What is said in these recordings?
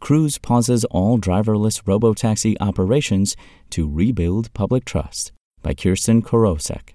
Cruise pauses all driverless robotaxi operations to rebuild public trust by Kirsten Korosek.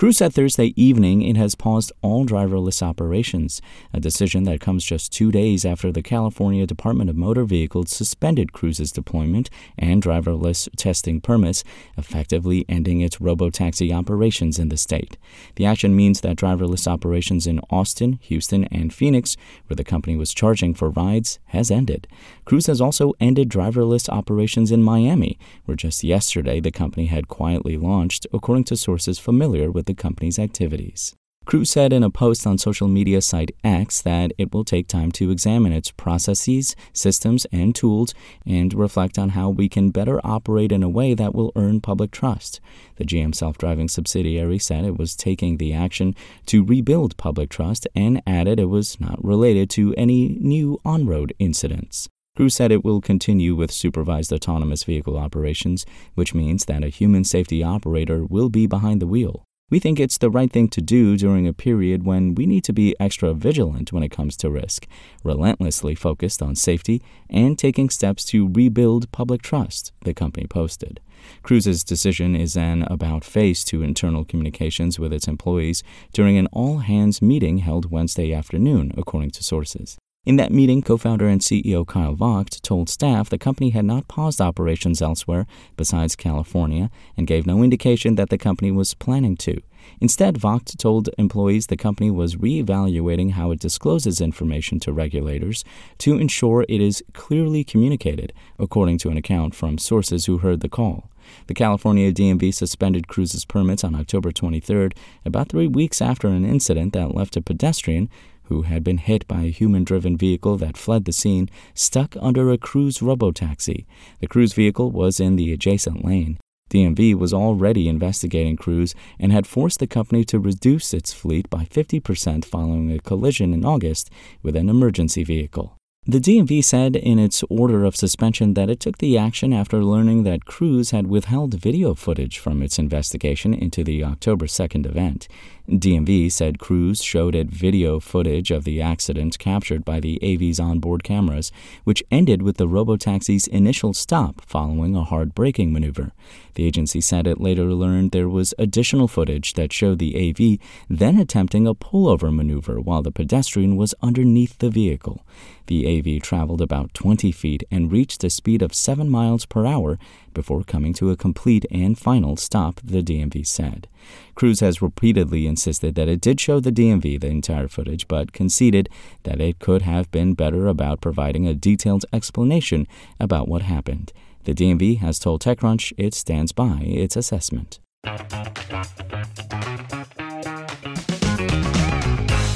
Cruise said Thursday evening it has paused all driverless operations, a decision that comes just two days after the California Department of Motor Vehicles suspended Cruise's deployment and driverless testing permits, effectively ending its robotaxi operations in the state. The action means that driverless operations in Austin, Houston, and Phoenix, where the company was charging for rides, has ended. Cruise has also ended driverless operations in Miami, where just yesterday the company had quietly launched, according to sources familiar with the company's activities. Cruise said in a post on social media site X that it will take time to examine its processes, systems, and tools and reflect on how we can better operate in a way that will earn public trust. The GM self driving subsidiary said it was taking the action to rebuild public trust and added it was not related to any new on road incidents. Cruise said it will continue with supervised autonomous vehicle operations, which means that a human safety operator will be behind the wheel. We think it's the right thing to do during a period when we need to be extra vigilant when it comes to risk, relentlessly focused on safety, and taking steps to rebuild public trust, the company posted. Cruise's decision is an about face to internal communications with its employees during an all hands meeting held Wednesday afternoon, according to sources. In that meeting, co founder and CEO Kyle Vogt told staff the company had not paused operations elsewhere besides California and gave no indication that the company was planning to. Instead, Vogt told employees the company was reevaluating how it discloses information to regulators to ensure it is clearly communicated, according to an account from sources who heard the call. The California DMV suspended Cruise's permits on October 23rd, about three weeks after an incident that left a pedestrian who had been hit by a human driven vehicle that fled the scene, stuck under a Cruise robotaxi. The Cruise vehicle was in the adjacent lane. DMV was already investigating Cruise and had forced the company to reduce its fleet by 50% following a collision in August with an emergency vehicle. The DMV said in its order of suspension that it took the action after learning that Cruise had withheld video footage from its investigation into the October 2nd event. DMV said Cruise showed it video footage of the accident captured by the AV's onboard cameras, which ended with the robotaxi's initial stop following a hard braking maneuver. The agency said it later learned there was additional footage that showed the AV then attempting a pullover maneuver while the pedestrian was underneath the vehicle. The AV traveled about 20 feet and reached a speed of 7 miles per hour before coming to a complete and final stop, the DMV said. Cruise has repeatedly insisted that it did show the DMV the entire footage, but conceded that it could have been better about providing a detailed explanation about what happened. The DMV has told TechCrunch it stands by its assessment.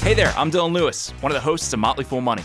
Hey there, I'm Dylan Lewis, one of the hosts of Motley Fool Money.